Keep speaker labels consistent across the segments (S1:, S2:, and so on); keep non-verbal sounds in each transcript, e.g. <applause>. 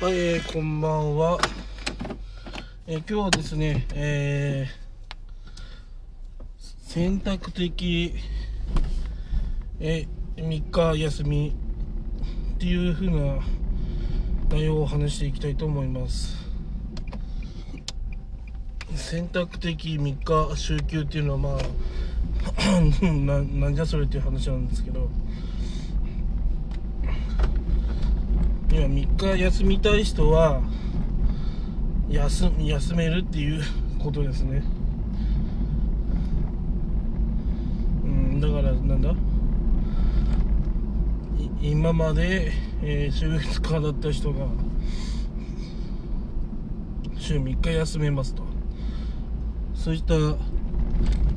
S1: はい、えーこんばんは。えー今日はですね、えー選択的、えー3日休みっていう風な内容を話していきたいと思います。選択的3日週休っていうのはまあ <clears throat> ななんじゃそれっていう話なんですけど今3日休みたい人は休休めるっていうことですね。うんだからなんだ？今まで、えー週2日だった人が週3日休めますと。そういった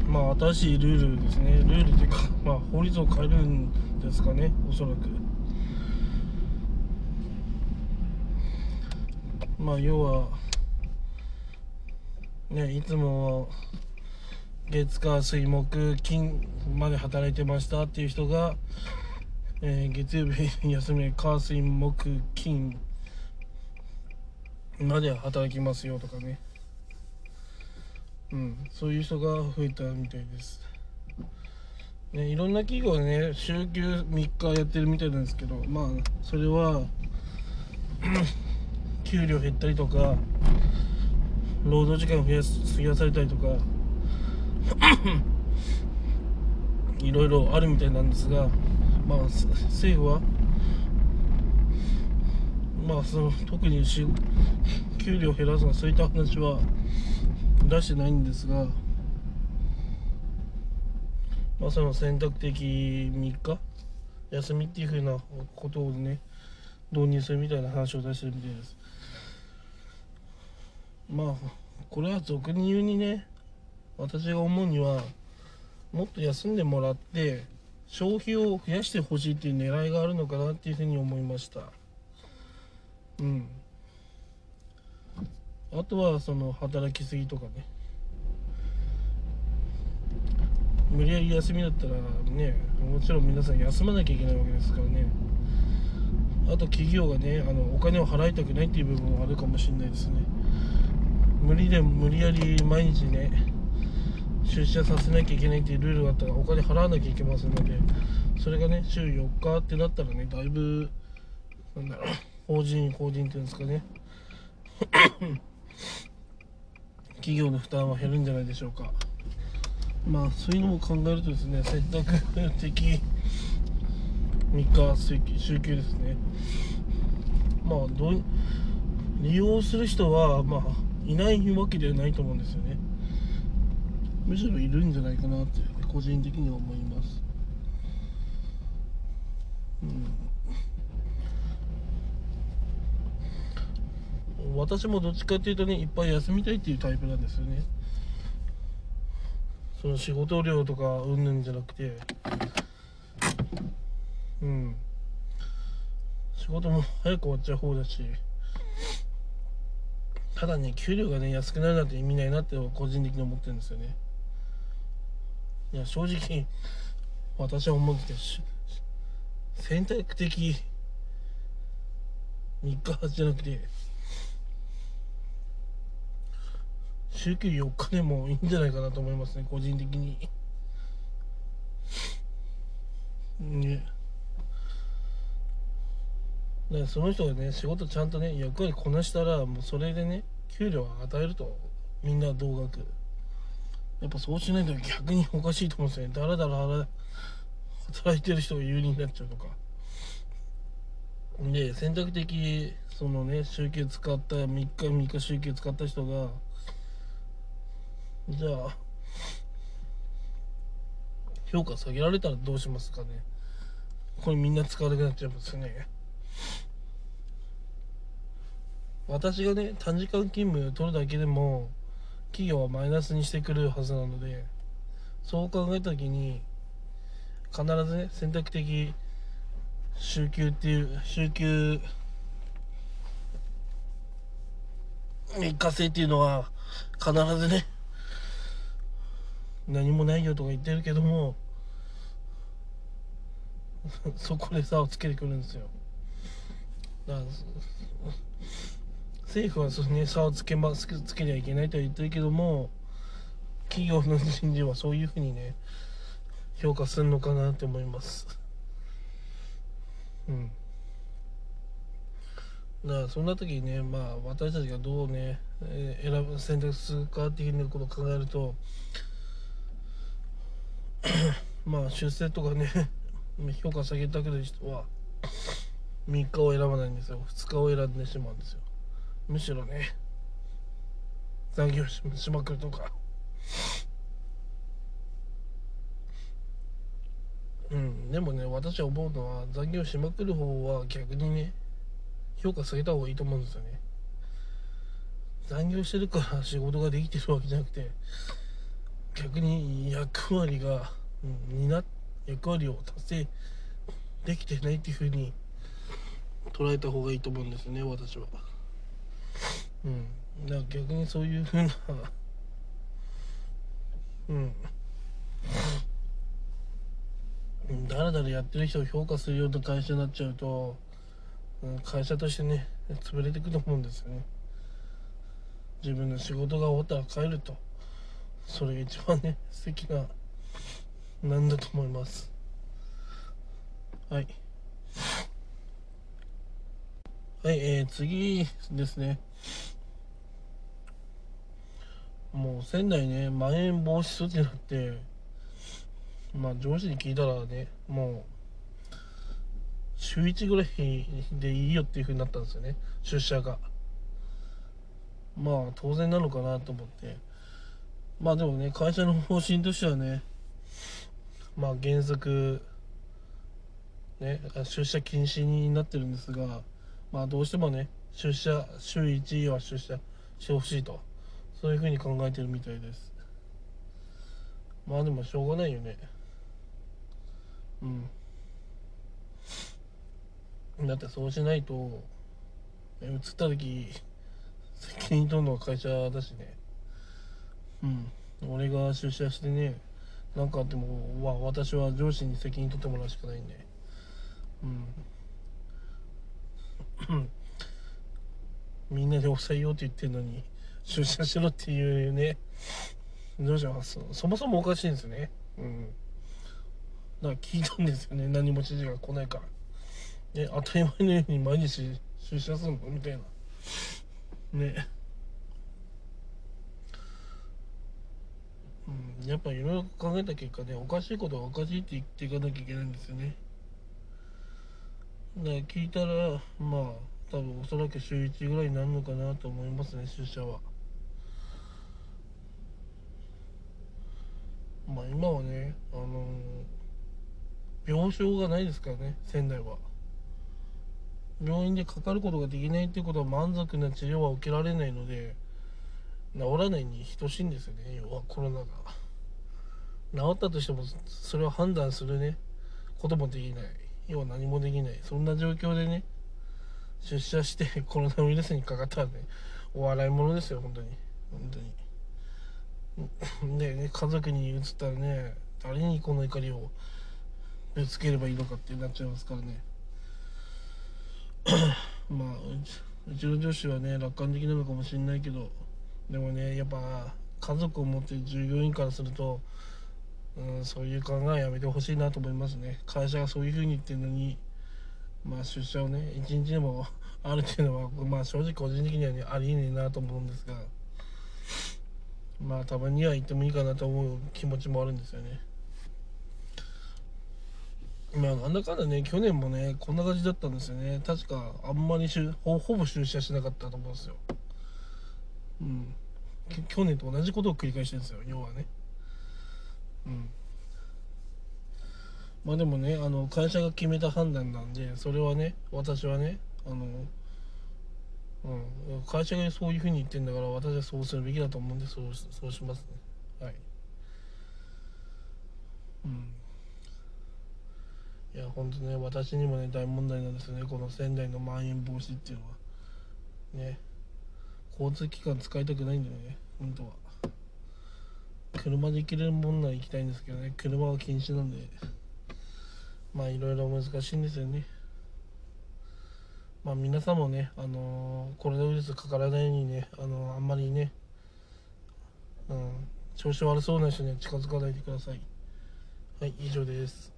S1: まあ新しいルールですね。ルールというか、まあ、法律を変えるんですかねおそらく。まあ要はねいつも月火水木金まで働いてましたっていう人が、えー月曜日休み火水木金まで働きますよとかね。うんそういう人が増えたみたいです。ね、いろんな企業ね週休3日やってるみたいなんですけどまあそれは給料減ったりとか労働時間増やす増やされたりとか <coughs> いろいろあるみたいなんですがまあ政府はまあその特にし給料減らすとかそういった話は出してないんですがまあその選択的3日休みっていうふうなことをね導入するみたいな話を出してるみたいです。まあこれは俗に言うにね私が思うにはもっと休んでもらって消費を増やしてほしいっていう狙いがあるのかなっていうふうに思いました。うん。あとはその働きすぎとかね。無理やり休みだったらねもちろん皆さん休まなきゃいけないわけですからね。あと企業がねあのお金を払いたくないっていう部分もあるかもしれないですね。無理で無理やり毎日ね出社させなきゃいけないっていうルールがあったらお金払わなきゃいけませんのでそれがね週4日ってなったらねだいぶなんだろう法人法人っていうんですかね。<coughs> 企業の負担は減るんじゃないでしょうか。まあそういうのも考えるとですね選択的3日週休週休ですね。まあどう利用する人はまあいないわけではないと思うんですよね。むしろいるんじゃないかなって個人的には思います。うん。私もどっちかっていうとねいっぱい休みたいっていうタイプなんですよね。その仕事量とかうんぬんじゃなくて。うん。仕事も早く終わっちゃう方だしただね給料がね安くなるなんて意味ないなって個人的に思ってるんですよね。いや正直私は思うんですけど選択的3日じゃなくて週休4日でもいいんじゃないかなと思いますね個人的に。ね。だからその人がね仕事ちゃんとね役割こなしたらもうそれでね給料を与えるとみんな同額。やっぱそうしないと逆におかしいと思うんですよね。だらだら働いてる人が有利になっちゃうとか。で選択的そのね週休使った3日3日週休使った人がじゃあ評価下げられたらどうしますかね。これみんな使わなくなっちゃいますね。私がね短時間勤務を取るだけでも企業はマイナスにしてくるはずなのでそう考えた時に必ずね選択的週休っていう週休3日制っていうのは必ずね何もないよとか言ってるけどもそこで差をつけてくるんですよ。政府はその、ね、差をつけますつけりゃいけないとは言ってるけども企業の人事はそういうふうにね評価するのかなって思います。うん。だからそんな時にねまあ私たちがどうね、えー選ぶ選択するかっていうことを考えるとまあ出世とかね <laughs> 評価下げたくる人は3日を選ばないんですよ。2日を選んでしまうんですよ。むしろね。残業しまくるとか。うん。でもね私は思うのは残業しまくる方は逆にね評価下げた方がいいと思うんですよね。残業してるから仕事ができてるわけじゃなくて逆に役割が、うん、担役割を達成できてないっていうふうに捉えた方がいいと思うんですね私は。うん。だから逆にそういうふうなうん。だらだらやってる人を評価するような会社になっちゃうと、うん、会社としてね潰れていくと思うんですよね。自分の仕事が終わったら帰ると。それが一番ね素敵ななんだと思います。はい。はいえー、次ですね。もう仙台ねまん延防止措置になってまあ上司に聞いたらねもう週1ぐらいでいいよっていう風になったんですよね出社が。まあ当然なのかなと思って。まあでもね会社の方針としてはねまあ原則ね出社禁止になってるんですがまあどうしてもね出社週1は出社してほしいと。そういうふうに考えてるみたいです。まあでもしょうがないよね。うん。だってそうしないと移った時責任取るのは会社だしね。うん。俺が出社してね何かあってもわ私は上司に責任取ってもらうしかないんでうん。みんなで抑えようって言ってるのに出社しろっていうね。上司はそそもそもおかしいんですね。うん。だから聞いたんですよね。何も指示が来ないから。ね当たり前のように毎日出社するのみたいな。ね。うん、やっぱいろいろ考えた結果ねおかしいことはおかしいって言っていかなきゃいけないんですよね。だから聞いたらまあ多分おそらく週1ぐらいになるのかなと思いますね出社は。まあ今はねあのー、病床がないですからね仙台は。病院でかかることができないっていうことは満足な治療は受けられないので治らないに等しいんですよね要はコロナが。治ったとしてもそれを判断するねこともできない。要は何もできない。そんな状況でね出社して <laughs> コロナウイルスにかかったらねお笑い物ですよ本当に。本当に。<laughs> で、ね、家族に移ったらね誰にこの怒りをぶつければいいのかってなっちゃいますからね。<coughs> まあうちの上司はね楽観的なのかもしれないけどでもねやっぱ家族を持ってる従業員からすると、うん、そういう考えやめてほしいなと思いますね。会社がそういうふうに言ってるのにまあ出社をね一日でも <laughs> あるっていうのはまあ正直個人的にはねありえねえなと思うんですがまあたまには行ってもいいかなと思う気持ちもあるんですよね。まあなんだかんだね去年もねこんな感じだったんですよね。確かあんまりほほぼ出社しなかったと思うんですよ。うん。去年と同じことを繰り返してるんですよ要はね。うん。まあでもねあの会社が決めた判断なんでそれはね私はねあのうん会社がそういうふうに言ってんだから私はそうするべきだと思うんでそうそうしますね。はい。うん。いや本当ね私にもね大問題なんですよね。この仙台のまん延防止っていうのは。ね。交通機関使いたくないんだよね本当は。車で行けるもんなら行きたいんですけどね車は禁止なんでまあいろいろ難しいんですよねまあ皆さんもね、あのーコロナウイルスかからないようにね、あのーあんまりね、うん、調子悪そうな人には近づかないでください。はい、以上です。